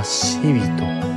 日しと。